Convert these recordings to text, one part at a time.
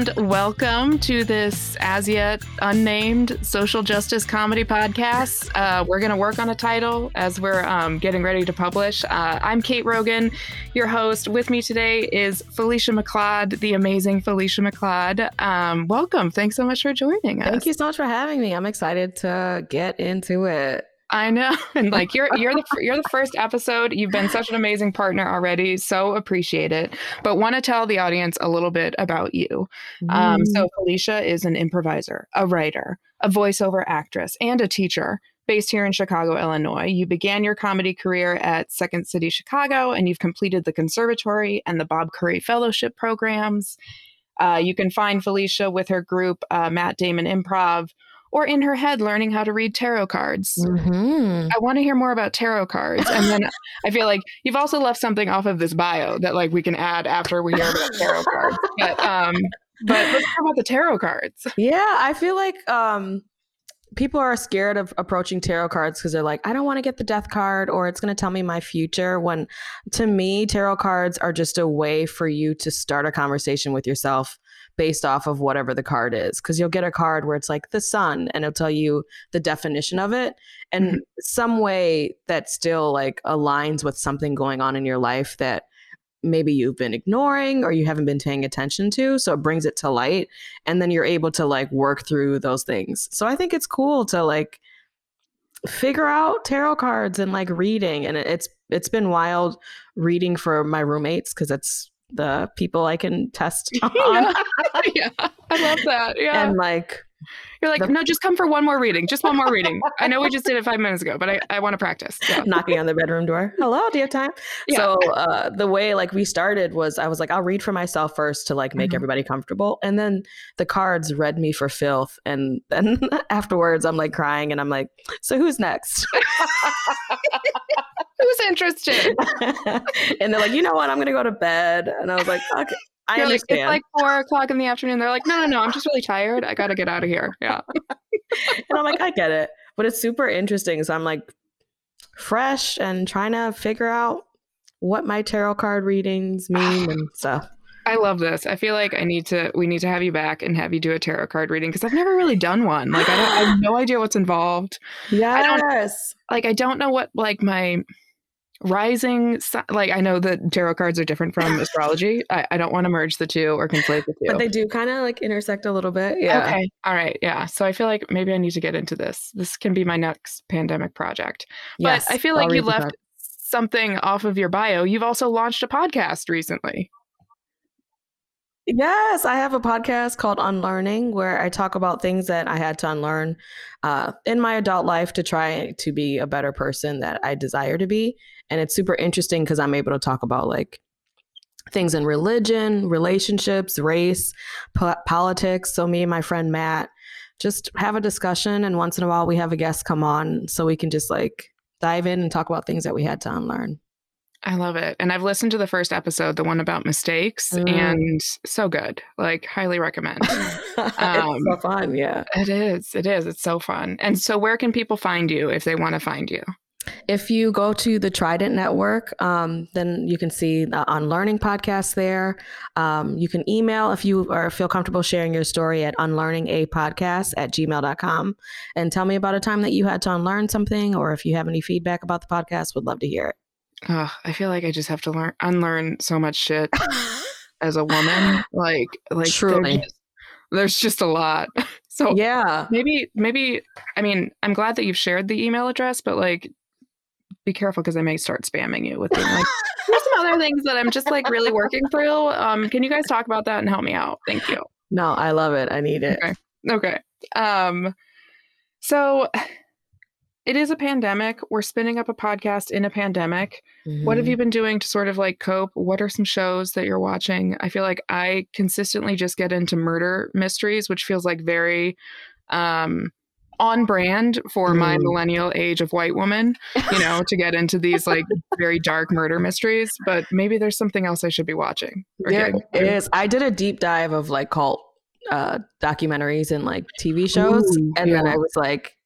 and welcome to this as yet unnamed social justice comedy podcast. Uh, we're going to work on a title as we're um, getting ready to publish. Uh, I'm Kate Rogan, your host. With me today is Felicia McLeod, the amazing Felicia McLeod. Um, welcome. Thanks so much for joining us. Thank you so much for having me. I'm excited to get into it. I know, and like you're you're the you're the first episode. You've been such an amazing partner already. So appreciate it. But want to tell the audience a little bit about you. Mm. Um, so Felicia is an improviser, a writer, a voiceover actress, and a teacher based here in Chicago, Illinois. You began your comedy career at Second City Chicago, and you've completed the Conservatory and the Bob Curry Fellowship programs. Uh, you can find Felicia with her group, uh, Matt Damon Improv or in her head learning how to read tarot cards. Mm-hmm. I want to hear more about tarot cards. And then I feel like you've also left something off of this bio that like we can add after we hear about tarot cards. But um but let's talk about the tarot cards. Yeah, I feel like um people are scared of approaching tarot cards because they're like, I don't want to get the death card or it's going to tell me my future. When to me, tarot cards are just a way for you to start a conversation with yourself based off of whatever the card is because you'll get a card where it's like the sun and it'll tell you the definition of it and mm-hmm. some way that still like aligns with something going on in your life that maybe you've been ignoring or you haven't been paying attention to so it brings it to light and then you're able to like work through those things so i think it's cool to like figure out tarot cards and like reading and it's it's been wild reading for my roommates because it's the people I can test on. yeah. yeah. I love that. Yeah. And like you're like, the, no, just come for one more reading. Just one more reading. I know we just did it five minutes ago, but I, I want to practice. Yeah. Knocking on the bedroom door. Hello, do you have time? Yeah. So uh, the way like we started was I was like, I'll read for myself first to like make mm-hmm. everybody comfortable. And then the cards read me for filth. And then afterwards I'm like crying and I'm like, so who's next? who's interested? and they're like, you know what? I'm going to go to bed. And I was like, okay. I You're understand. Like, it's like four o'clock in the afternoon. They're like, no, no, no, I'm just really tired. I got to get out of here. Yeah. and I'm like, I get it. But it's super interesting. So I'm like fresh and trying to figure out what my tarot card readings mean and stuff. I love this. I feel like I need to. We need to have you back and have you do a tarot card reading because I've never really done one. Like I, don't, I have no idea what's involved. Yes. I like I don't know what like my rising like i know that tarot cards are different from astrology. I, I, don't want to merge the two or conflate the two. but they do kind of like intersect a little bit yeah. Okay all right yeah. So i feel like maybe i need to get into this. This can be my next pandemic project. Yes, but i feel like you left something off of your bio. You've also launched a podcast recently. Yes, I have a podcast called Unlearning where I talk about things that I had to unlearn uh, in my adult life to try to be a better person that I desire to be. And it's super interesting because I'm able to talk about like things in religion, relationships, race, po- politics. So, me and my friend Matt just have a discussion. And once in a while, we have a guest come on so we can just like dive in and talk about things that we had to unlearn. I love it. And I've listened to the first episode, the one about mistakes, mm. and so good. Like, highly recommend. Um, so fun. Yeah. It is. It is. It's so fun. And so, where can people find you if they want to find you? If you go to the Trident Network, um, then you can see the Unlearning podcast there. Um, you can email if you are feel comfortable sharing your story at unlearningapodcast at gmail.com and tell me about a time that you had to unlearn something or if you have any feedback about the podcast, would love to hear it. Oh, I feel like I just have to learn unlearn so much shit as a woman. Like like truly. There's just, there's just a lot. So yeah. Maybe maybe I mean, I'm glad that you've shared the email address, but like be careful because I may start spamming you with being like there's some other things that I'm just like really working through. Um, can you guys talk about that and help me out? Thank you. No, I love it. I need it. Okay. Okay. Um so it is a pandemic. We're spinning up a podcast in a pandemic. Mm-hmm. What have mm-hmm. you been doing to sort of like cope? What are some shows that you're watching? I feel like I consistently just get into murder mysteries, which feels like very um on brand for mm. my millennial age of white woman, you know, to get into these like very dark murder mysteries. But maybe there's something else I should be watching. There is. I did a deep dive of like cult uh documentaries and like TV shows. Ooh, and yeah. then I was like,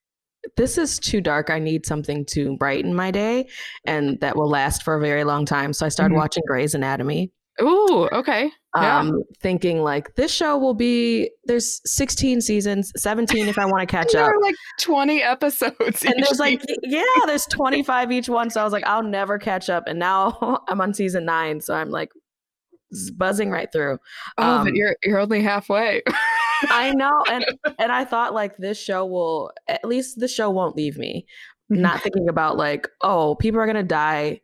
this is too dark. I need something to brighten my day and that will last for a very long time. So I started mm-hmm. watching Grey's Anatomy. Ooh, okay. Yeah. Um, thinking like this show will be there's 16 seasons, 17 if I want to catch there up. are like 20 episodes. And there's like season. yeah, there's 25 each one. So I was like, I'll never catch up. And now I'm on season nine, so I'm like buzzing right through. oh, um, but you're you're only halfway. I know, and and I thought like this show will at least the show won't leave me. Not thinking about like, oh, people are gonna die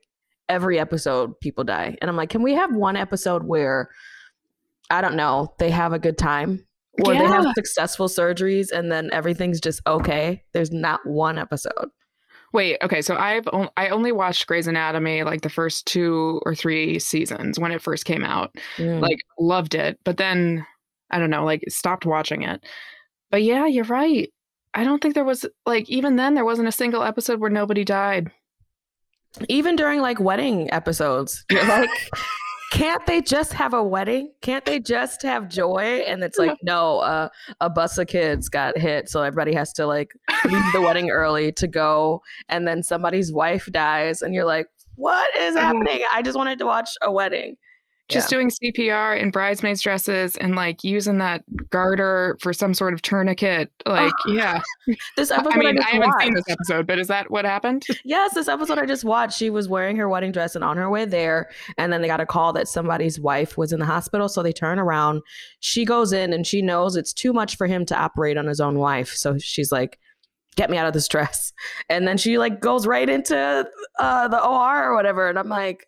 every episode. People die, and I'm like, can we have one episode where I don't know they have a good time, or they have successful surgeries, and then everything's just okay. There's not one episode. Wait, okay, so I've on- I only watched Grey's Anatomy like the first two or three seasons when it first came out. Mm. Like loved it, but then I don't know, like stopped watching it. But yeah, you're right. I don't think there was like even then there wasn't a single episode where nobody died. Even during like wedding episodes, you're like. Can't they just have a wedding? Can't they just have joy? And it's like, no, uh, a bus of kids got hit, so everybody has to like leave the wedding early to go, and then somebody's wife dies, and you're like, what is Mhm. happening? I just wanted to watch a wedding. Just doing CPR in bridesmaids dresses and like using that garter for some sort of tourniquet. Like, yeah. This episode I, mean, just I haven't watched. seen this episode, but is that what happened? Yes, this episode I just watched, she was wearing her wedding dress and on her way there. And then they got a call that somebody's wife was in the hospital. So they turn around. She goes in and she knows it's too much for him to operate on his own wife. So she's like, get me out of this dress. And then she like goes right into uh, the OR or whatever. And I'm like,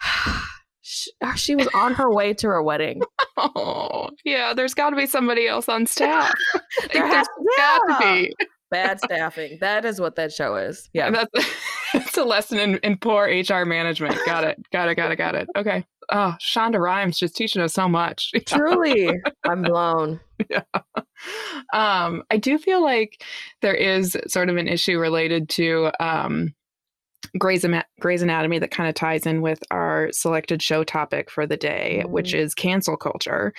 she, she was on her way to her wedding. Oh, yeah. There's got to be somebody else on staff. There has- got to be. Bad staffing. That is what that show is. Yeah. And that's, that's a lesson in, in poor HR management. Got it. Got it. Got it. Got it. Okay. Oh, Shonda Rhimes just teaching us so much. Truly, I'm blown. Yeah. um, I do feel like there is sort of an issue related to um, Grey's, Grey's Anatomy that kind of ties in with our selected show topic for the day, which Mm. is cancel culture.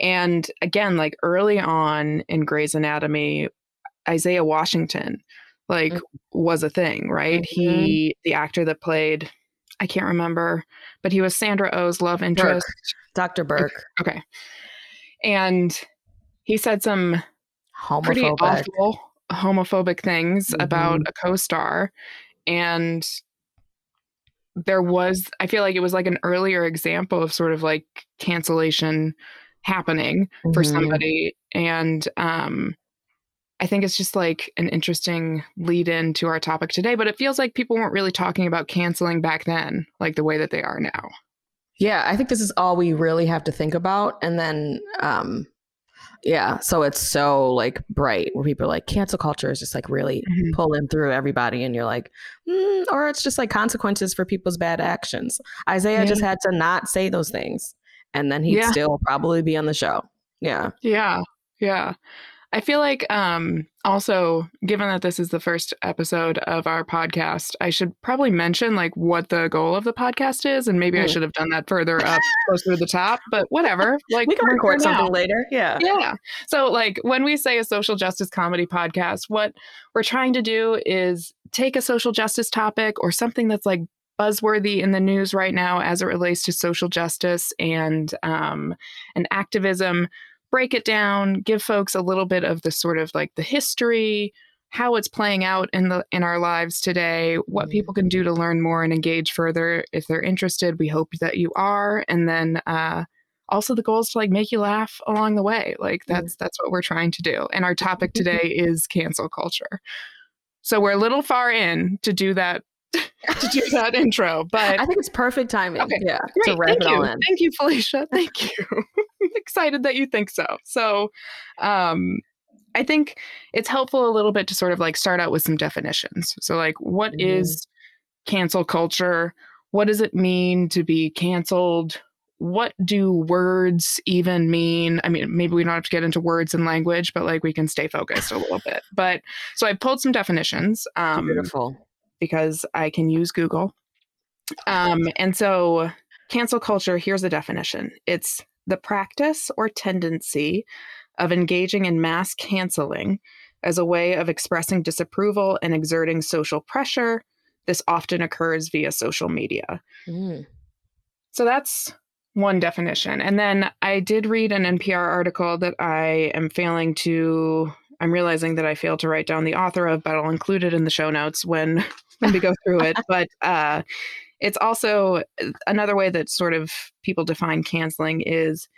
And again, like early on in Grey's Anatomy, Isaiah Washington like Mhm. was a thing, right? Mhm. He, the actor that played, I can't remember, but he was Sandra Oh's love interest. Dr. Burke, Okay. And he said some pretty awful homophobic things about Mhm. a co-star and there was I feel like it was like an earlier example of sort of like cancellation happening for Mhm. somebody and um I think it's just like an interesting lead in to our topic today, but it feels like people weren't really talking about canceling back then, like the way that they are now. Yeah, I think this is all we really have to think about. And then, um, yeah, so it's so like bright where people are like, cancel culture is just like really Mhm. pulling through everybody. And you're like, mm, or it's just like consequences for people's bad actions. Isaiah Yeah. just had to not say those things. And then he'd Yeah. still probably be on the show. Yeah. Yeah. Yeah. I feel like um also given that this is the first episode of our podcast, I should probably mention like what the goal of the podcast is and maybe I Mm. should have done that further up closer to the top, but whatever. Like We can record something later. Yeah. Yeah. So, like, when we say a social justice comedy podcast, what we're trying to do is take a social justice topic or something that's like buzzworthy in the news right now as it relates to social justice and um, and activism. Break it down, give folks a little bit of the sort of like the history, how it's playing out in the in our lives today, what people can do to learn more and engage further if they're interested. We hope that you are, and then uh, also the goal is to like make you laugh along the way like that's that's what we're trying to do and our topic today is cancel culture so we're a little far in to do that to do that intro but I think it's perfect timing. Okay, Yeah. great To wrap thank it all you in. thank you felicia thank you excited that you think so. So um i think it's helpful a little bit to sort of like start out with some definitions. So like what Mhm. is cancel culture? What does it mean to be canceled? What do words even mean? I mean maybe we don't have to get into words and language but like we can stay focused a little bit. But so i pulled some definitions um Beautiful. because I can use Google. Um, and so, cancel culture here's a definition. It's the practice or tendency of engaging in mass canceling as a way of expressing disapproval and exerting social pressure. This often occurs via social media. Mm. So, that's one definition. And then I did read an NPR article that I am failing to I'm realizing that I failed to write down the author of, but I'll include it in the show notes when when we go through it. But uh, it's also another way that sort of people define canceling is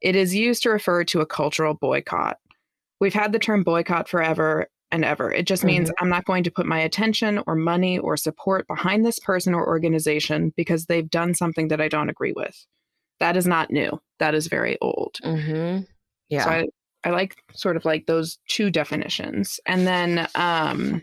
it is used to refer to a cultural boycott. We've had the term boycott forever and ever. It just means mm-hmm. I'm not going to put my attention or money or support behind this person or organization because they've done something that I don't agree with. That is not new. That is very old. Mm-hmm. Yeah. So I, I like sort of like those two definitions. And then um,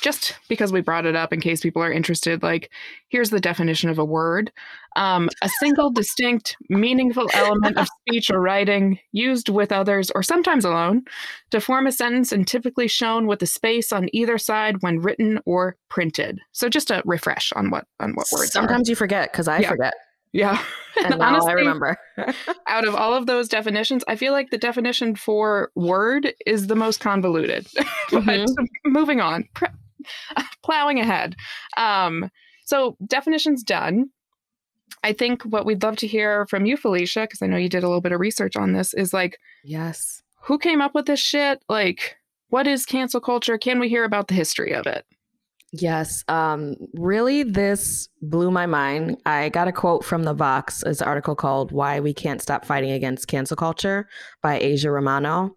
just because we brought it up in case people are interested, like here's the definition of a word um, a single, distinct, meaningful element of speech or writing used with others or sometimes alone to form a sentence and typically shown with a space on either side when written or printed. So just a refresh on what on what words. Sometimes are. you forget because I yeah. forget. Yeah. And, and honestly, I remember. out of all of those definitions, I feel like the definition for word is the most convoluted. but mm-hmm. moving on. plowing ahead. Um, so definitions done. I think what we'd love to hear from you, Felicia, because I know you did a little bit of research on this, is like, yes, who came up with this shit? Like, what is cancel culture? Can we hear about the history of it? Yes. Um, really, this blew my mind. I got a quote from the Vox, this article called Why We Can't Stop Fighting Against Cancel Culture by Aja Romano.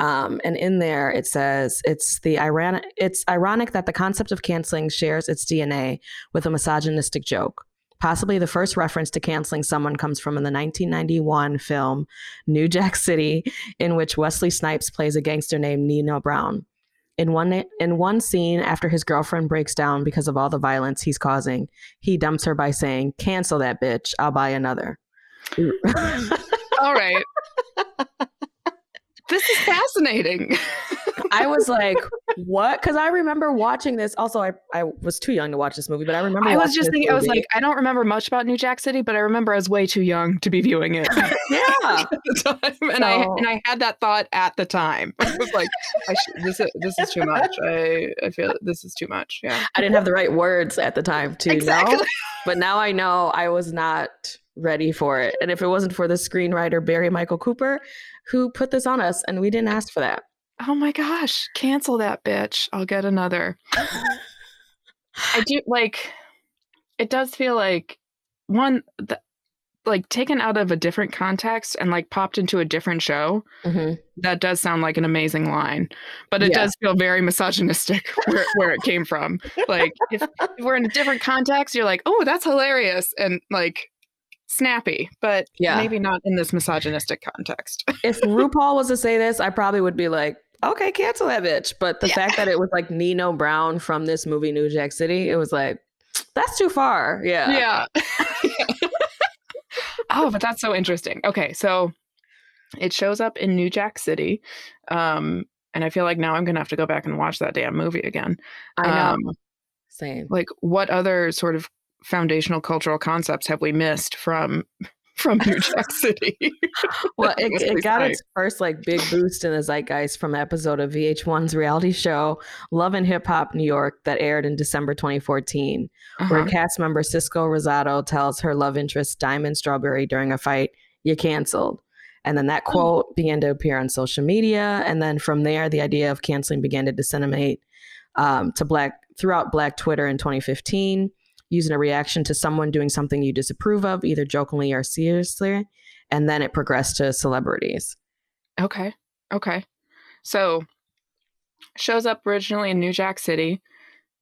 Um, and in there it says it's the ironic it's ironic that the concept of canceling shares its DNA with a misogynistic joke. Possibly the first reference to canceling someone comes from in the 1991 film New Jack City, in which Wesley Snipes plays a gangster named Nino Brown. In one in one scene, after his girlfriend breaks down because of all the violence he's causing, he dumps her by saying, "Cancel that bitch. I'll buy another." all right. This is fascinating. I was like, what? Because I remember watching this. Also, I, I was too young to watch this movie, but I remember. I was just thinking, movie. I was like, I don't remember much about New Jack City, but I remember I was way too young to be viewing it. yeah. and so, I and I had that thought at the time. I was like, I sh- this is this is too much. I I feel this is too much. Yeah. I didn't have the right words at the time to exactly. know, but now I know I was not ready for it. And if it wasn't for the screenwriter Barry Michael Cooper, who put this on us, and we didn't ask for that. Oh my gosh, cancel that bitch. I'll get another. I do like it does feel like one the, like taken out of a different context and like popped into a different show. Mm-hmm. That does sound like an amazing line, but it yeah. does feel very misogynistic where, where it came from. Like if, if we're in a different context, you're like, oh, that's hilarious, and like snappy, but yeah. maybe not in this misogynistic context. if RuPaul was to say this, I probably would be like, okay, cancel that bitch. But the yeah. fact that it was like Nino Brown from this movie, New Jack City, it was like, that's too far. Yeah. Yeah. oh, but that's so interesting. Okay, so it shows up in New Jack City. Um, and I feel like now I'm gonna have to go back and watch that damn movie again. I know. Um, Same. Like, what other sort of foundational cultural concepts have we missed from from New Jack City? well, it, it got its first like big boost in the zeitgeist from an episode of VH1's reality show Love and Hip Hop New York that aired in December 2014, uh-huh. where cast member Cisco Rosado tells her love interest Diamond Strawberry during a fight, "You canceled." And then that oh. quote oh. began to appear on social media, and then from there, the idea of canceling began to disseminate um, to black throughout Black Twitter in 2015 using a reaction to someone doing something you disapprove of, either jokingly or seriously. And then it progressed to celebrities. Okay. Okay. So shows up originally in New Jack City,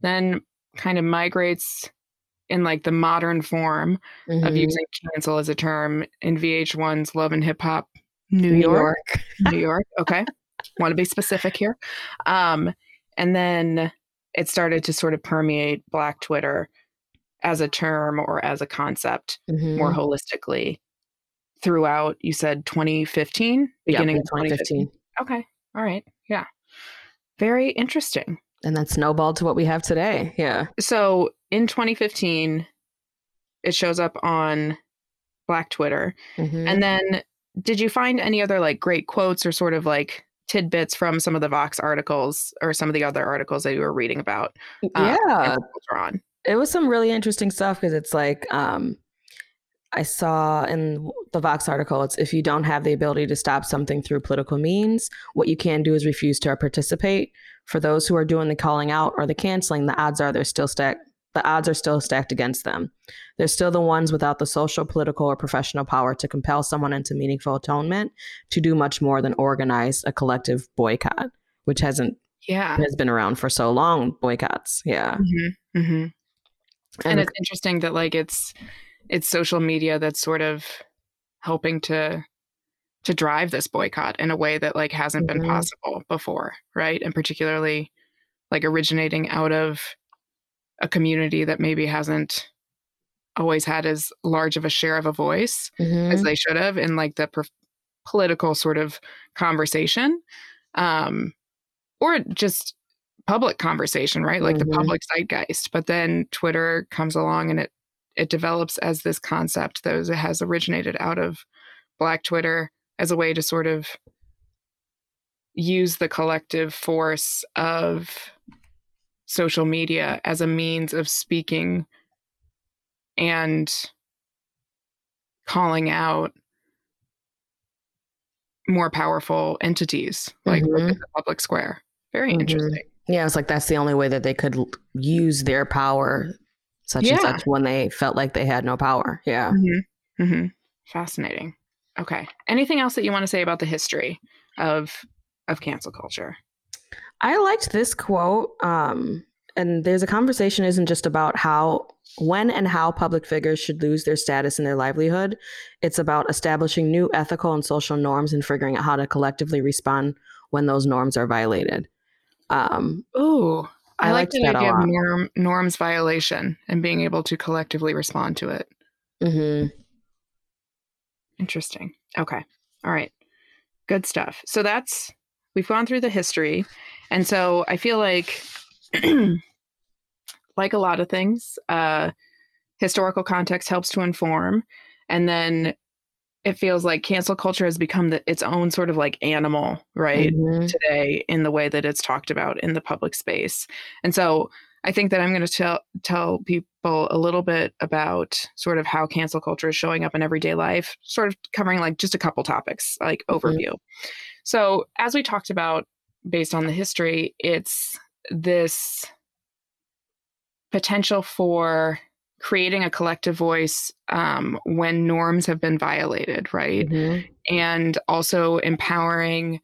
then kind of migrates in like the modern form mm-hmm. of using cancel as a term in VH1's Love and Hip Hop New, New York. York. New York. Okay. Want to be specific here. Um, and then it started to sort of permeate Black Twitter as a term or as a concept mm-hmm. more holistically throughout you said 2015 beginning of 2015. 2015 okay all right yeah. Very interesting. And that snowballed to what we have today yeah. So in 2015 it shows up on black twitter mm-hmm. and then did you find any other like great quotes or sort of like tidbits from some of the vox articles or some of the other articles that you were reading about uh, yeah. on it was some really interesting stuff because it's like um I saw in the Vox article, it's if you don't have the ability to stop something through political means, what you can do is refuse to participate. For those who are doing the calling out or the canceling, the odds are they're still stacked. The odds are still stacked against them. They're still the ones without the social, political, or professional power to compel someone into meaningful atonement to do much more than organize a collective boycott, which hasn't yeah has been around for so long. Boycotts, yeah. Mm-hmm. Mm-hmm. And, it's interesting that like it's it's social media that's sort of helping to to drive this boycott in a way that like hasn't mm-hmm. been possible before right and particularly like originating out of a community that maybe hasn't always had as large of a share of a voice mm-hmm. as they should have in like the per- political sort of conversation um or just public conversation right like mm-hmm. the public zeitgeist but then twitter comes along and it it develops as this concept that has originated out of Black Twitter as a way to sort of use the collective force of social media as a means of speaking and calling out more powerful entities like mm-hmm. the public square. Very mm-hmm. interesting. Yeah, it's like that's the only way that they could use their power such yeah. and such when they felt like they had no power. Yeah. Mm-hmm. Mm-hmm. Fascinating. Okay. Anything else that you want to say about the history of of cancel culture? I liked this quote. Um, and there's a conversation isn't just about how when and how public figures should lose their status and their livelihood. It's about establishing new ethical and social norms and figuring out how to collectively respond when those norms are violated. Um, Ooh, I, I like the idea of norm, norms violation and being able to collectively respond to it. Mm-hmm. Interesting. Okay. All right. Good stuff. So that's we've gone through the history, and so I feel like, like a lot of things, uh, historical context helps to inform, and then it feels like cancel culture has become the, its own sort of like animal right mm-hmm. today in the way that it's talked about in the public space and so i think that i'm going to tell tell people a little bit about sort of how cancel culture is showing up in everyday life sort of covering like just a couple topics like mm-hmm. overview so as we talked about based on the history it's this potential for creating a collective voice um, when norms have been violated, right? Mm-hmm. And also empowering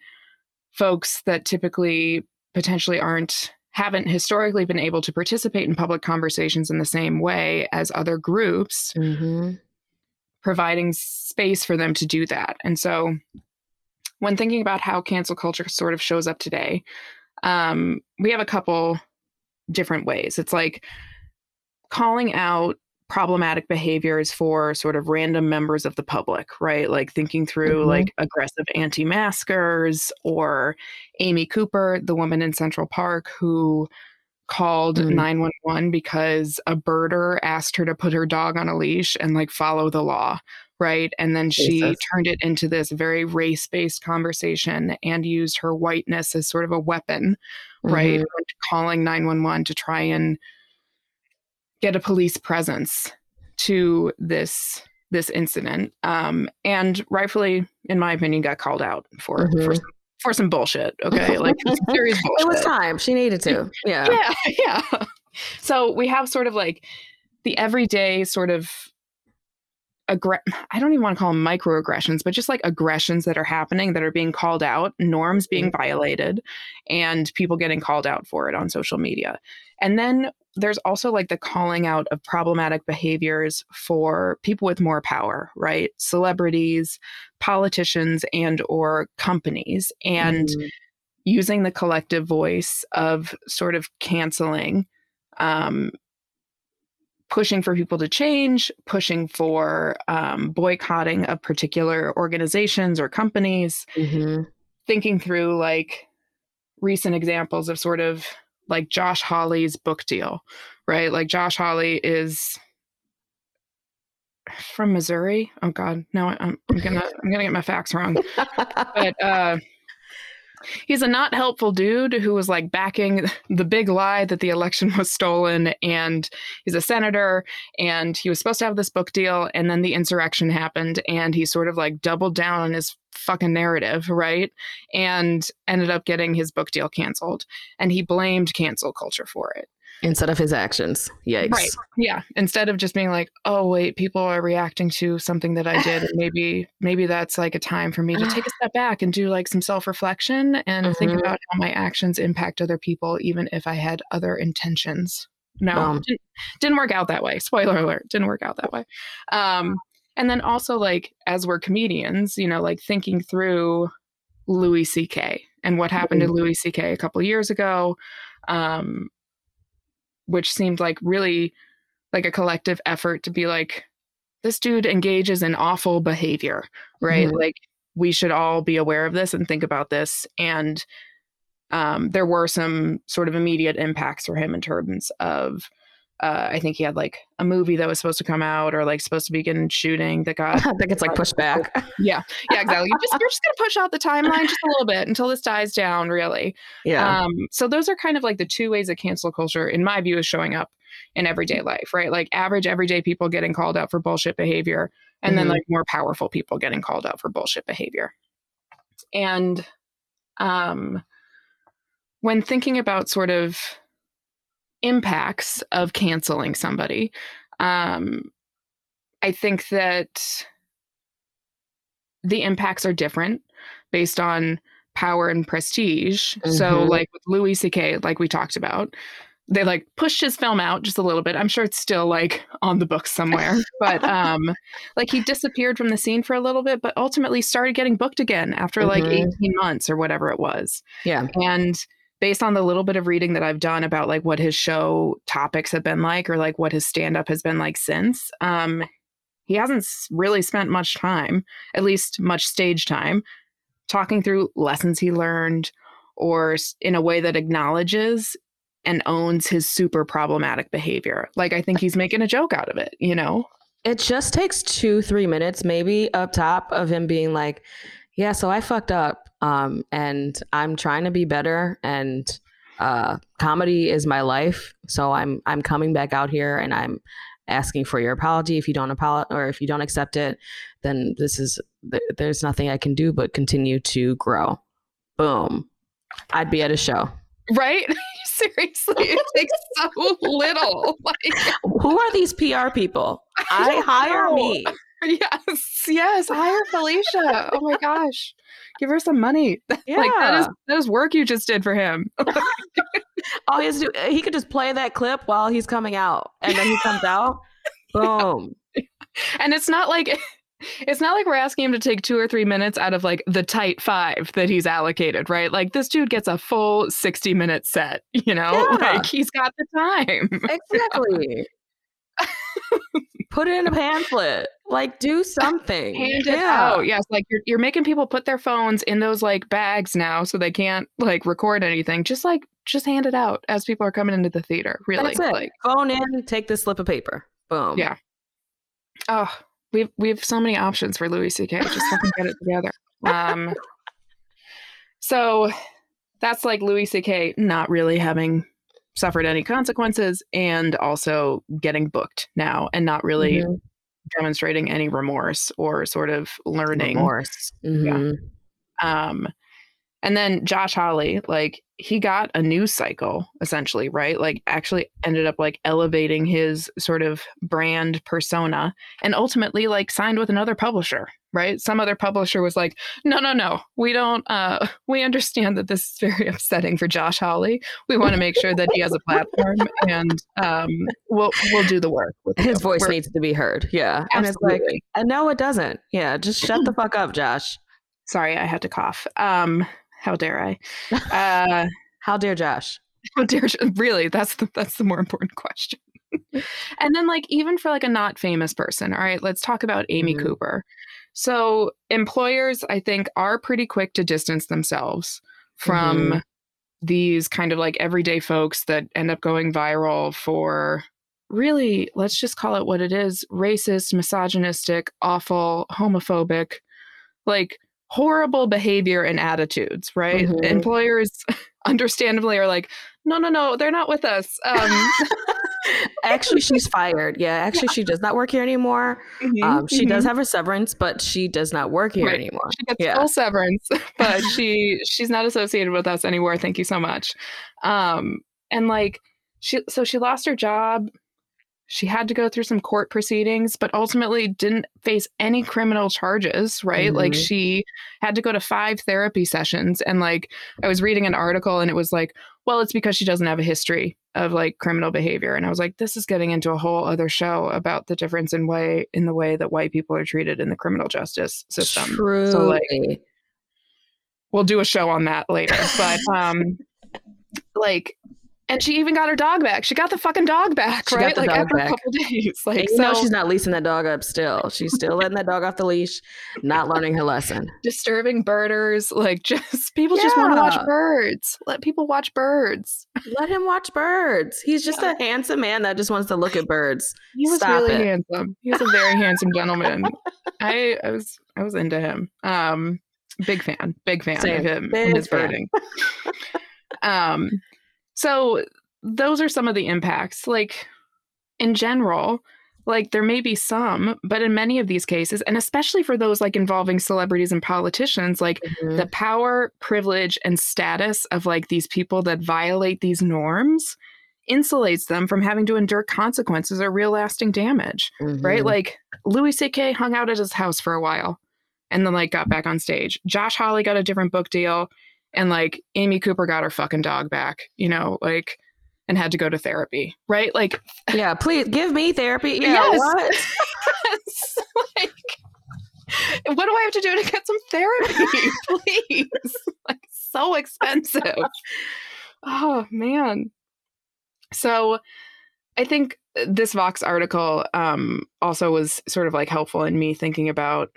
folks that typically potentially aren't haven't historically been able to participate in public conversations in the same way as other groups mm-hmm. providing space for them to do that and so when thinking about how cancel culture sort of shows up today um, we have a couple different ways it's like calling out problematic behaviors for sort of random members of the public, right? Like thinking through mm-hmm. like aggressive anti maskers or Amy Cooper, the woman in Central Park who called mm. 911 because a birder asked her to put her dog on a leash and like follow the law right and then she Jesus. turned it into this very race-based conversation and used her whiteness as sort of a weapon mm-hmm. right calling 911 to try and get a police presence to this this incident um, and rightfully in my opinion got called out for mm-hmm. for, for some bullshit okay? Like serious bullshit. it was time. She needed to. Yeah. Yeah yeah. So we have sort of like the everyday sort of aggr- I don't even want to call them microaggressions, but just like aggressions that are happening that are being called out, norms being mm-hmm. violated, and people getting called out for it on social media. And then there's also like the calling out of problematic behaviors for people with more power right celebrities politicians and or companies and mm. using the collective voice of sort of canceling um, pushing for people to change pushing for um, boycotting of particular organizations or companies mm-hmm. thinking through like recent examples of sort of like Josh Hawley's book deal, right? Like Josh Hawley is from Missouri. Oh God, no, I'm, I'm gonna I'm gonna get my facts wrong. but uh, he's a not helpful dude who was like backing the big lie that the election was stolen and he's a senator and he was supposed to have this book deal and then the insurrection happened and he sort of like doubled down on his fucking narrative right? And ended up getting his book deal canceled and he blamed cancel culture for it instead of his actions. Yikes. Right. Yeah. Instead of just being like, oh wait, people are reacting to something that I did. maybe maybe that's like a time for me to take a step back and do like some self-reflection and mm-hmm. think about how my actions impact other people, even if I had other intentions. No, um, didn't, didn't work out that way. Spoiler alert, didn't work out that way. Um, and then also like as we're comedians, you know, like thinking through Louis C.K. and what happened mm-hmm. to Louis C.K. a couple years ago. Um, which seemed like really like a collective effort to be like this dude engages in awful behavior right mm-hmm. like we should all be aware of this and think about this and um, there were some sort of immediate impacts for him in terms of uh, I think he had like a movie that was supposed to come out or like supposed to begin shooting that got I think it's like pushed back. Yeah. Yeah, exactly. you just you're just gonna push out the timeline just a little bit until this dies down, really. Yeah. Um, so those are kind of like the two ways that cancel culture, in my view, is showing up in everyday life, right? Like average everyday people getting called out for bullshit behavior, and mm-hmm. then like more powerful people getting called out for bullshit behavior. And um when thinking about sort of impacts of canceling somebody. Um, I think that the impacts are different based on power and prestige. Mm-hmm. So, like with Louis C.K., like we talked about, they like pushed his film out just a little bit. I'm sure it's still like on the books somewhere, but um, like he disappeared from the scene for a little bit, but ultimately started getting booked again after mm-hmm. like 18 months or whatever it was. Yeah, and based on the little bit of reading that I've done about like what his show topics have been like or like what his stand up has been like since, um, he hasn't really spent much time, at least much stage time, talking through lessons he learned or in a way that acknowledges and owns his super problematic behavior. Like I think he's making a joke out of it, you know? It just takes two, three minutes maybe up top of him being like, yeah, so I fucked up um, and I'm trying to be better and uh, comedy is my life. So I'm I'm coming back out here and I'm asking for your apology. If you don't apologize or if you don't accept it, then this is there's nothing I can do but continue to grow. Boom. I'd be at a show. Right? Seriously, it takes so little. Like, who are these PR people? I, I hire me. Yes, yes, hire Felicia. Oh my gosh give her some money. Yeah. like that is that is work you just did for him. All he has to do, he could just play that clip while he's coming out, and then he comes out, boom. And it's not like it's not like we're asking him to take two or three minutes out of like the tight five that he's allocated, right? Like this dude gets a full 60 minute set, you know? Yeah. Like he's got the time. Exactly. Put it in a pamphlet. Like do something. Hand it yeah. out. Yes like you're, you're making people put their phones in those like bags now so they can't like record anything. Just like just hand it out as people are coming into the theater really. That's it. like phone in take this slip of paper. Boom. Yeah. Oh we've we have so many options for louis ck just fucking get it together. Um so that's like louis ck not really having suffered any consequences and also getting booked now and not really mm-hmm. demonstrating any remorse or sort of learning remorse. Mm-hmm. Yeah. Um, and then Josh Hawley, like he got a news cycle essentially, right? Like actually ended up like elevating his sort of brand persona and ultimately like signed with another publisher, right? Some other publisher was like, "No, no, no. We don't uh we understand that this is very upsetting for Josh Hawley. We want to make sure that he has a platform and um we'll we'll do the work His voice We're, needs to be heard. Yeah. Absolutely. And it's like, and no it doesn't. Yeah, just shut the fuck up, Josh. Sorry, I had to cough. Um how dare I? Uh, how dare Josh? How dare really? That's the that's the more important question. and then like even for like a not famous person, all right, let's talk about Amy mm-hmm. Cooper. So employers, I think, are pretty quick to distance themselves from mm-hmm. these kind of like everyday folks that end up going viral for really, let's just call it what it is racist, misogynistic, awful, homophobic, like horrible behavior and attitudes, right? Mhm. Employers understandably are like, no, no, no, they're not with us. Um, actually, she's fired. Yeah, actually, she does not work here anymore. mhm, Um, she does mhm. have a severance, but she does not work here Right. anymore. She gets Yeah. full severance, but she she's not associated with us anymore. Thank you so much. Um, and like she, so she lost her job. She had to go through some court proceedings, but ultimately didn't face any criminal charges. Right? Like Mhm. she had to go to five therapy sessions, and like I was reading an article, and it was like, well, it's because she doesn't have a history of like criminal behavior. And I was like, this is getting into a whole other show about the difference in way in the way that white people are treated in the criminal justice system. Truly. So, like, we'll do a show on that later. But um like and she even got her dog back. She got the fucking dog back, She got right? the like dog after back. a couple days. Like so she's not leasing that dog up still. She's still letting that dog off the leash, not learning her lesson. disturbing birders. Like just people just want to watch birds. Let people watch birds. Let him watch birds. He's just Yeah. a handsome man that just wants to look at birds. He was Stop really it. handsome. He was a very handsome gentleman. I I was I was into him. Um big fan. Big fan Same. of him Big and his fan. birding. um so those are some of the impacts. Like in general, like there may be some, but in many of these cases, and especially for those like involving celebrities and politicians, like Mm-hmm. the power, privilege, and status of like these people that violate these norms insulates them from having to endure consequences or real lasting damage, right? Mhm. Like Louis C.K. hung out at his house for a while and then like got back on stage. Josh Hawley got a different book deal and like Amy Cooper got her fucking dog back, you know, like and had to go to therapy, right? Like yeah, please give me therapy. Yeah, Yes. what? like what do I have to do to get some therapy? Please. Like so expensive. Oh man. So I think this Vox article um also was sort of like helpful in me thinking about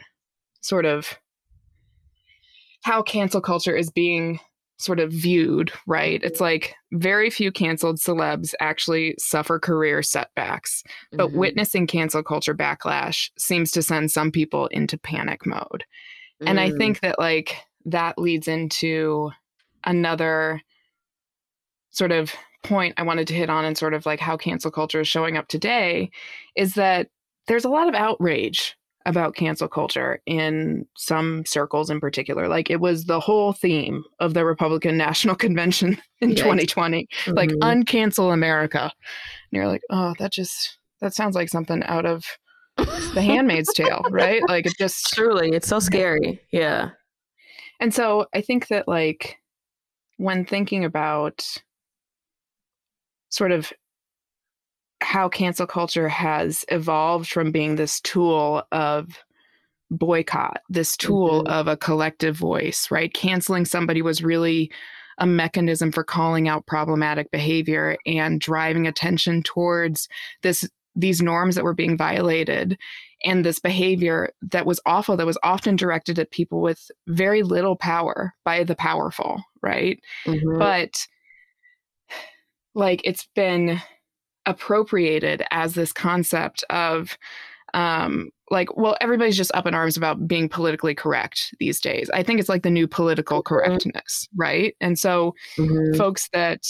sort of how cancel culture is being sort of viewed, right? It's like very few canceled celebs actually suffer career setbacks but Mhm. witnessing cancel culture backlash seems to send some people into panic mode and i Mm. think that like that leads into another sort of point i wanted to hit on and sort of like how cancel culture is showing up today is that there's a lot of outrage about cancel culture in some circles in particular like it was the whole theme of the republican national convention in Yikes. 2020 like Mhm. uncancel america and you're like oh that just that sounds like something out of the handmaid's tale right like it just truly, it's so scary. Yeah. and so i think that like when thinking about sort of how cancel culture has evolved from being this tool of boycott this tool Mhm. of a collective voice right canceling somebody was really a mechanism for calling out problematic behavior and driving attention towards this these norms that were being violated and this behavior that was awful that was often directed at people with very little power by the powerful right Mhm. but like it's been appropriated as this concept of um like well everybody's just up in arms about being politically correct these days i think it's like the new political Mhm. correctness right and so Mhm. folks that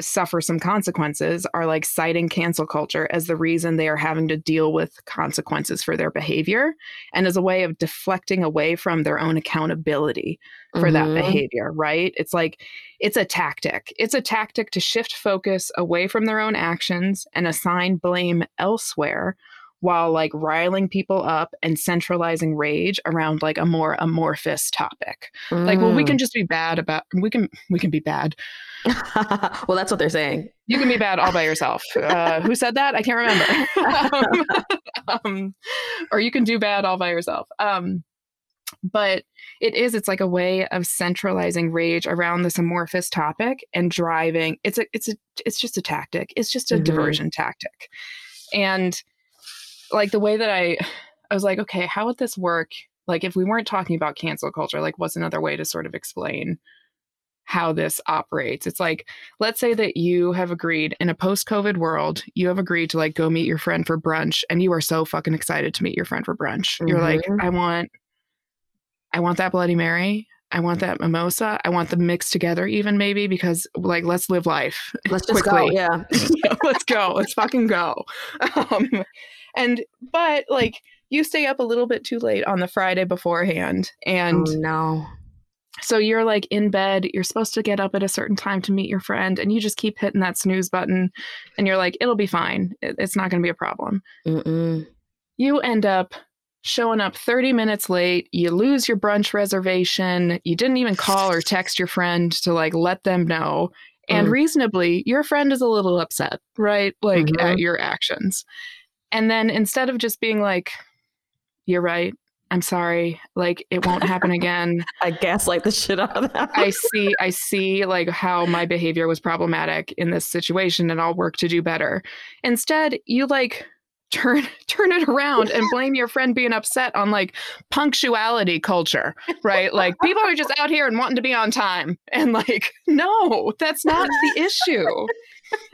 suffer some consequences are like citing cancel culture as the reason they are having to deal with consequences for their behavior and as a way of deflecting away from their own accountability for that Mhm. behavior, right? It's like it's a tactic. It's a tactic to shift focus away from their own actions and assign blame elsewhere while like riling people up and centralizing rage around like a more amorphous topic. Like, well, we Mm. can just be bad about we can we can be bad. well, that's what they're saying. You can be bad all by yourself. Uh, who said that? I can't remember. um, um, or you can do bad all by yourself. Um, but it is. It's like a way of centralizing rage around this amorphous topic and driving. It's a. It's a. It's just a tactic. It's just a Mhm. diversion tactic. And like the way that I, I was like, okay, how would this work? Like if we weren't talking about cancel culture, like what's another way to sort of explain how this operates? It's like let's say that you have agreed in a post-covid world you have agreed to like go meet your friend for brunch and you are so fucking excited to meet your friend for brunch you're like Mhm. i want I want that Bloody Mary. I want that mimosa. I want them mixed together, even maybe because like let's live life. Let's just go. Yeah, let's go. Let's fucking go. Um, and but like you stay up a little bit too late on the Friday beforehand, and oh, no. So you're like in bed. You're supposed to get up at a certain time to meet your friend, and you just keep hitting that snooze button, and you're like, it'll be fine. It's not going to be a problem. Mm-mm. You end up showing up 30 minutes late, you lose your brunch reservation, you didn't even call or text your friend to like let them know. And mm. reasonably, your friend is a little upset, right? Like mm-hmm. at your actions. And then instead of just being like, you're right, I'm sorry, like it won't happen again. I gaslight the shit out of them. I see, I see like how my behavior was problematic in this situation and I'll work to do better. Instead, you like turn turn it around and blame your friend being upset on like punctuality culture right like people are just out here and wanting to be on time and like no that's not the issue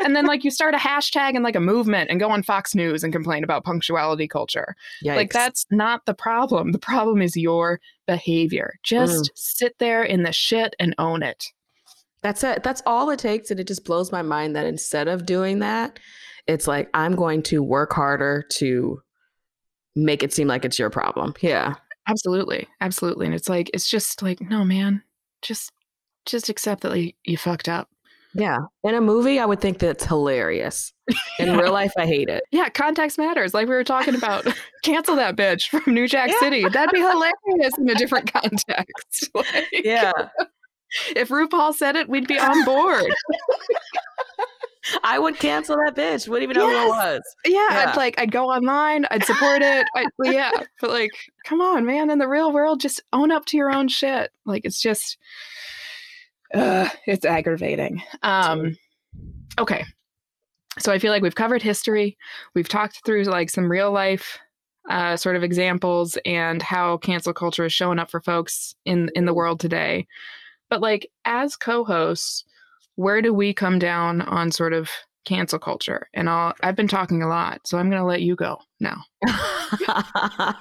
and then like you start a hashtag and like a movement and go on fox news and complain about punctuality culture Yikes. like that's not the problem the problem is your behavior just mm. sit there in the shit and own it that's it that's all it takes and it just blows my mind that instead of doing that it's like I'm going to work harder to make it seem like it's your problem. Yeah. Absolutely. Absolutely. And it's like it's just like, no man, just just accept that like, you fucked up. Yeah. In a movie, I would think that's hilarious. In yeah. real life, I hate it. Yeah, context matters. Like we were talking about, cancel that bitch from New Jack yeah. City. That'd be hilarious in a different context. Like, yeah. If RuPaul said it, we'd be on board. I would cancel that bitch. Wouldn't even know yes. who it was. Yeah, yeah, I'd like I'd go online, I'd support it. I, yeah, but like, come on, man. In the real world, just own up to your own shit. Like it's just, uh, it's aggravating. Um, okay, so I feel like we've covered history. We've talked through like some real life uh, sort of examples and how cancel culture is showing up for folks in in the world today. But like as co-hosts where do we come down on sort of cancel culture? And I'll I've been talking a lot, so I'm going to let you go now.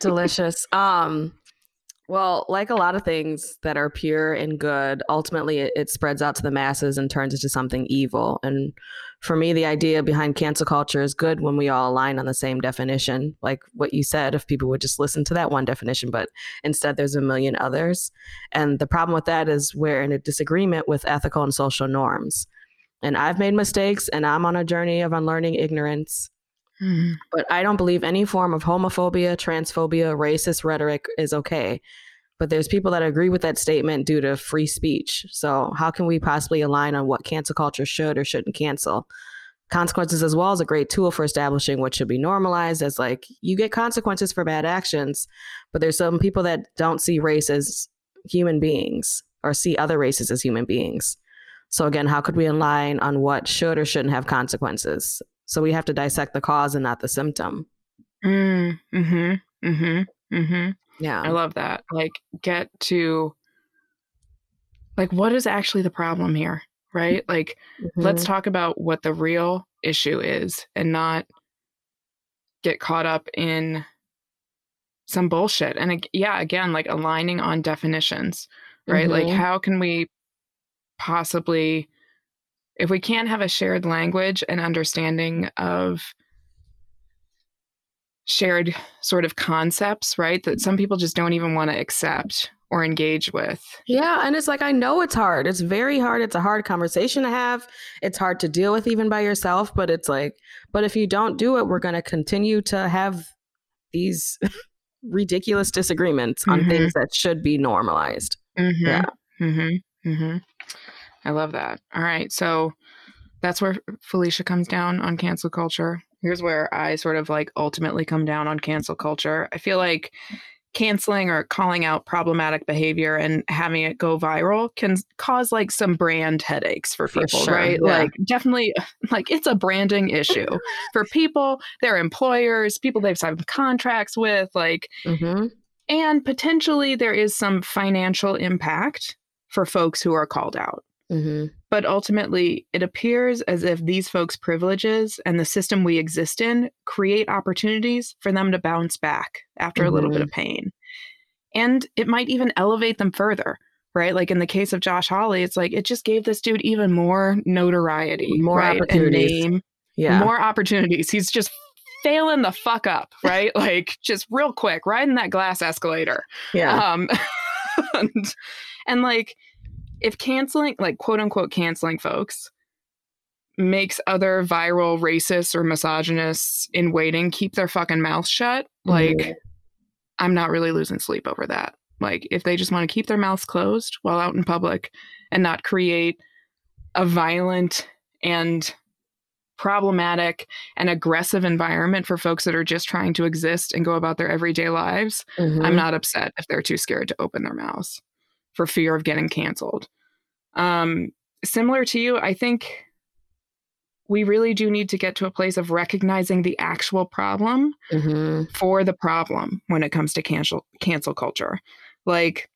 Delicious. Um well, like a lot of things that are pure and good, ultimately it, it, spreads out to the masses and turns into something evil. And for me, the idea behind cancel culture is good when we all align on the same definition. Like what you said, if people would just listen to that one definition, but instead there's a million others. And the problem with that is we're in a disagreement with ethical and social norms. And I've made mistakes and I'm on a journey of unlearning ignorance. Mm-hmm. But I don't believe any form of homophobia, transphobia, racist rhetoric is okay but there's people that agree with that statement due to free speech. So how can we possibly align on what cancel culture should or shouldn't cancel? Consequences as well is a great tool for establishing what should be normalized as like you get consequences for bad actions, but there's some people that don't see race as human beings or see other races as human beings. So again, how could we align on what should or shouldn't have consequences? So we have to dissect the cause and not the symptom. Mm, mm-hmm. Mm-hmm. Mm-hmm. Yeah. I love that. Like get to like what is actually the problem here, right? Like mm-hmm. let's talk about what the real issue is and not get caught up in some bullshit. And yeah, again, like aligning on definitions, right? Mm-hmm. Like how can we possibly if we can't have a shared language and understanding of shared sort of concepts, right? That some people just don't even want to accept or engage with. Yeah. And it's like, I know it's hard. It's very hard. It's a hard conversation to have. It's hard to deal with even by yourself. But it's like, but if you don't do it, we're going to continue to have these ridiculous disagreements mm-hmm. on things that should be normalized. Mm-hmm. Yeah. Mm-hmm. I love that. All right. So that's where Felicia comes down on cancel culture here's where I sort of like ultimately come down on cancel culture. I feel like canceling or calling out problematic behavior and having it go viral can cause like some brand headaches for people, for sure, right? Yeah. Like definitely like it's a branding issue for people, their employers, people they've signed contracts with, like mm-hmm. and potentially there is some financial impact for folks who are called out. Mm-hmm. But ultimately, it appears as if these folks' privileges and the system we exist in create opportunities for them to bounce back after mm-hmm. a little bit mm-hmm. of pain. and it might even elevate them further right like in the case of josh hawley it's like it just gave this dude even more notoriety More right? and opportunities. name Yeah. more opportunities he's just failing the fuck up right like just real quick riding that glass escalator yeah. um and, and like if canceling like quote unquote canceling folks makes other viral racists or misogynists in waiting keep their fucking mouth shut like Mhm. i'm not really losing sleep over that like if they just want to keep their mouths closed while out in public and not create a violent and problematic and aggressive environment for folks that are just trying to exist and go about their everyday lives I'm Mhm. not upset if they're too scared to open their mouths for fear of getting canceled. Um, similar to you, I think we really do need to get to a place of recognizing the actual problem Mhm. for the problem when it comes to cancel cancel culture. Like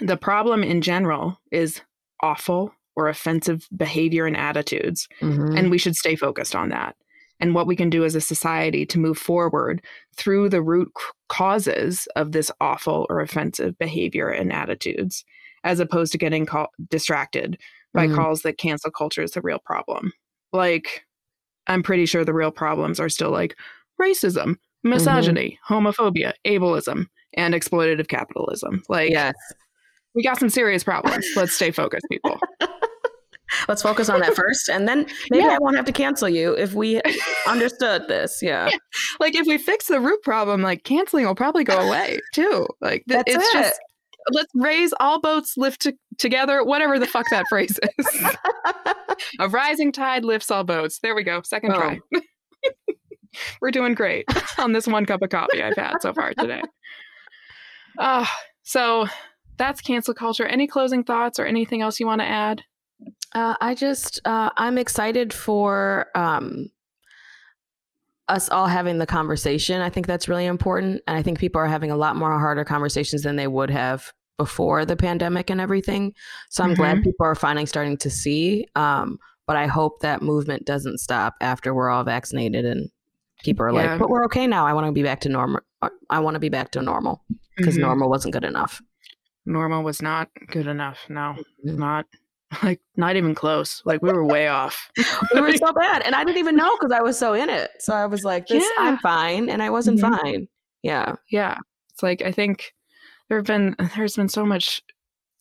the problem in general is awful or offensive behavior and attitudes Mhm. and we should stay focused on that and what we can do as a society to move forward through the root causes of this awful or offensive behavior and attitudes as opposed to getting call- distracted by Mhm. calls that cancel culture is the real problem. Like i'm pretty sure the real problems are still like racism misogyny homophobia ableism and exploitative capitalism. Like yes. we got some serious problems. Let's stay focused people Let's focus on that first, and then maybe Yeah. I won't have to cancel you if we understood this. Yeah. like if we fix the root problem like canceling will probably go away too like th- That's it's it. just let's raise all boats lift to- together whatever the fuck that phrase is a rising tide lifts all boats there we go second try we're doing great on this one cup of coffee i've had so far today uh, so that's cancel culture any closing thoughts or anything else you want to add Uh, I just uh, I'm excited for um, us all having the conversation. I think that's really important, and I think people are having a lot more harder conversations than they would have before the pandemic and everything. So I'm glad people are finally starting to see. Um, but I hope that movement doesn't stop after we're all vaccinated and people are Yeah. like, "But we're okay now. I want to be back to normal. I want to be back to normal because Mhm. normal wasn't good enough." normal was not good enough no Mhm. not like not even close. Like we were way off. We were so bad and i didn't even know because i was so in it. So i was like this Yeah. i'm fine and i wasn't Mhm. fine. Yeah. Yeah. It's like i think there have been there's been so much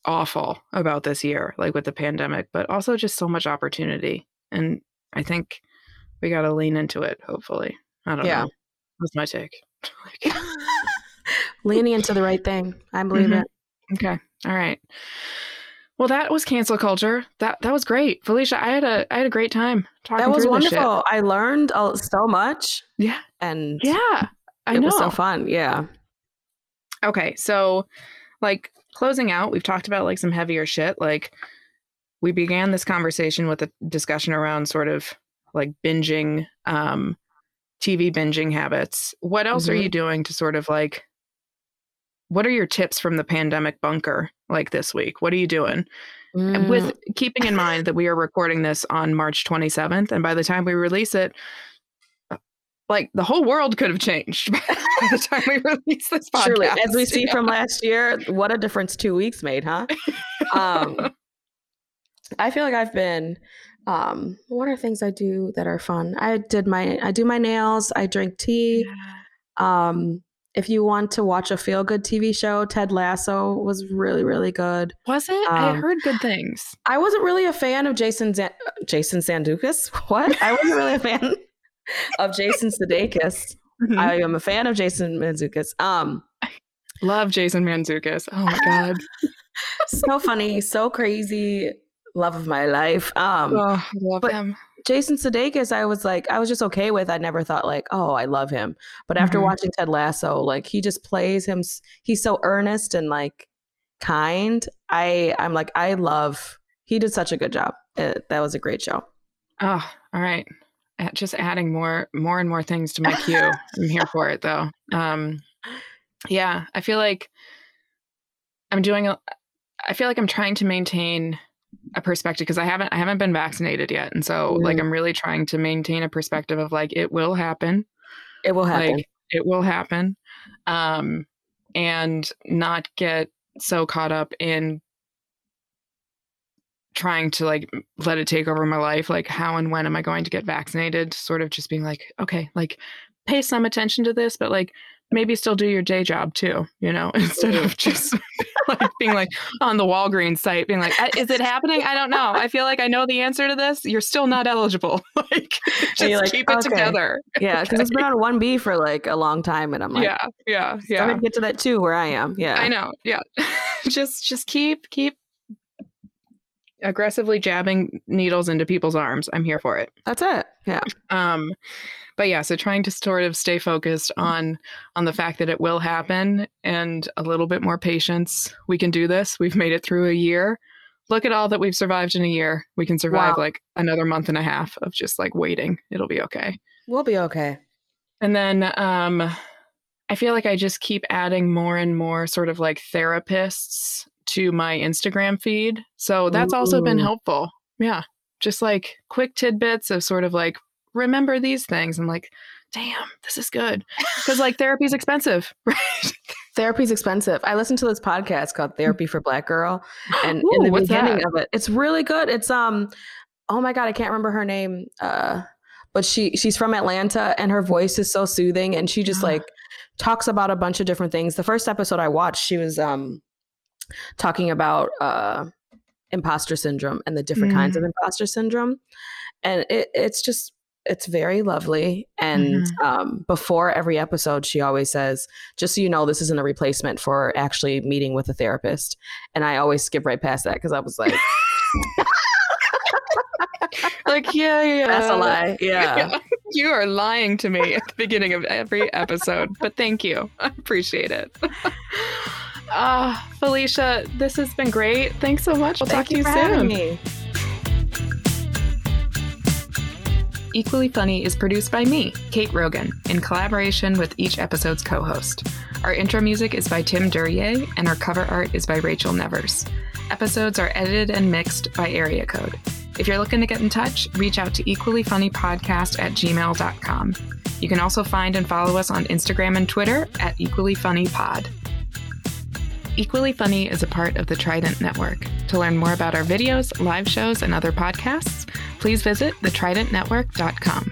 awful about this year like with the pandemic but also just so much opportunity and i think we got to lean into it hopefully. I don't Yeah. know. That's my take. Leaning into the right thing. I believe Mhm. it. Okay. All right well that was cancel culture that that was great felicia i had a i had a great time talking that was through this shit. wonderful i learned so much yeah and yeah i it know was so fun yeah Okay, so like closing out, we've talked about like some heavier shit. Like we began this conversation with a discussion around sort of like binging, um, TV binging habits. What else are Mhm. you doing to sort of like what are your tips from the pandemic bunker like this week? What are you doing? And Mm, with keeping in mind that we are recording this on March 27th, and by the time we release it, like the whole world could have changed by the time we release this podcast. truly as we see Yeah. from last year what a difference two weeks made huh um i feel like i've been um what are things i do that are fun i did my i do my nails i drink tea Um, if you want to watch a feel good TV show, Ted Lasso was really, really good. Was it? I Um, heard good things. I wasn't really a fan of Jason Zan- Jason Sandukas. What? I wasn't really a fan of Jason Sudeikis. Mhm. I am a fan of Jason Mantzoukas. Um, Love Jason Mantzoukas. Oh my god. so funny, so crazy, love of my life. Um, oh, love but- him. Jason Sudeikis, I was like, I was just okay with. I never thought like, oh, I love him. But after Mhm. watching Ted Lasso, like he just plays him. He's so earnest and like kind. I I'm like, I love. He did such a good job. Uh that was a great show. Oh, all right. Just adding more, more and more things to my queue. I'm here for it though. Um, yeah, I feel like I'm doing. A, I feel like I'm trying to maintain a perspective because I haven't, I haven't been vaccinated yet, and so like Mhm. I'm really trying to maintain a perspective of like it will happen. It will happen. Like it will happen. Um, and not get so caught up in trying to like let it take over my life like how and when am i going to get vaccinated sort of just being like okay like pay some attention to this but like maybe still do your day job too you know instead of just like being like on the walgreens site being like is it happening i don't know i feel like i know the answer to this you're still not eligible like just like, keep it okay. together yeah because okay. it's been on 1b for like a long time and i'm like yeah yeah yeah i'm gonna get to that too where i am yeah i know yeah just just keep keep aggressively jabbing needles into people's arms. I'm here for it. That's it. Yeah. Um but yeah, so trying to sort of stay focused on on the fact that it will happen and a little bit more patience. We can do this. We've made it through a year. Look at all that we've survived in a year. We can survive wow. like another month and a half of just like waiting. It'll be okay. We'll be okay. And then um I feel like I just keep adding more and more sort of like therapists to my Instagram feed. So that's Ooh. also been helpful. Yeah. Just like quick tidbits of sort of like, remember these things. I'm like, damn, this is good. Because like therapy's expensive, right? Therapy's expensive. I listened to this podcast called Therapy for Black Girl. And Ooh, in the beginning that? of it, it's really good. It's um oh my God, I can't remember her name. Uh but she she's from Atlanta and her voice is so soothing and she just like talks about a bunch of different things. The first episode I watched, she was um talking about uh, imposter syndrome and the different mm. kinds of mm. imposter syndrome. And it, it's just, it's very lovely. And mm. um, before every episode, she always says, just so you know, this isn't a replacement for actually meeting with a therapist. And I always skip right past that because I was like, like, yeah, yeah. That's a lie. Yeah. You are lying to me at the beginning of every episode, but thank you. I appreciate it. Ah, uh, Felicia, this has been great. Thanks so much. We'll Thank talk to you soon. Equally Funny is produced by me, Kate Rogan, in collaboration with each episode's co host. Our intro music is by Tim Duryea, and our cover art is by Rachel Nevers. Episodes are edited and mixed by Area Code. If you're looking to get in touch, reach out to equallyfunnypodcast at gmail.com. You can also find and follow us on Instagram and Twitter at equallyfunnypod. Equally Funny is a part of the Trident Network. To learn more about our videos, live shows, and other podcasts, please visit thetridentnetwork.com.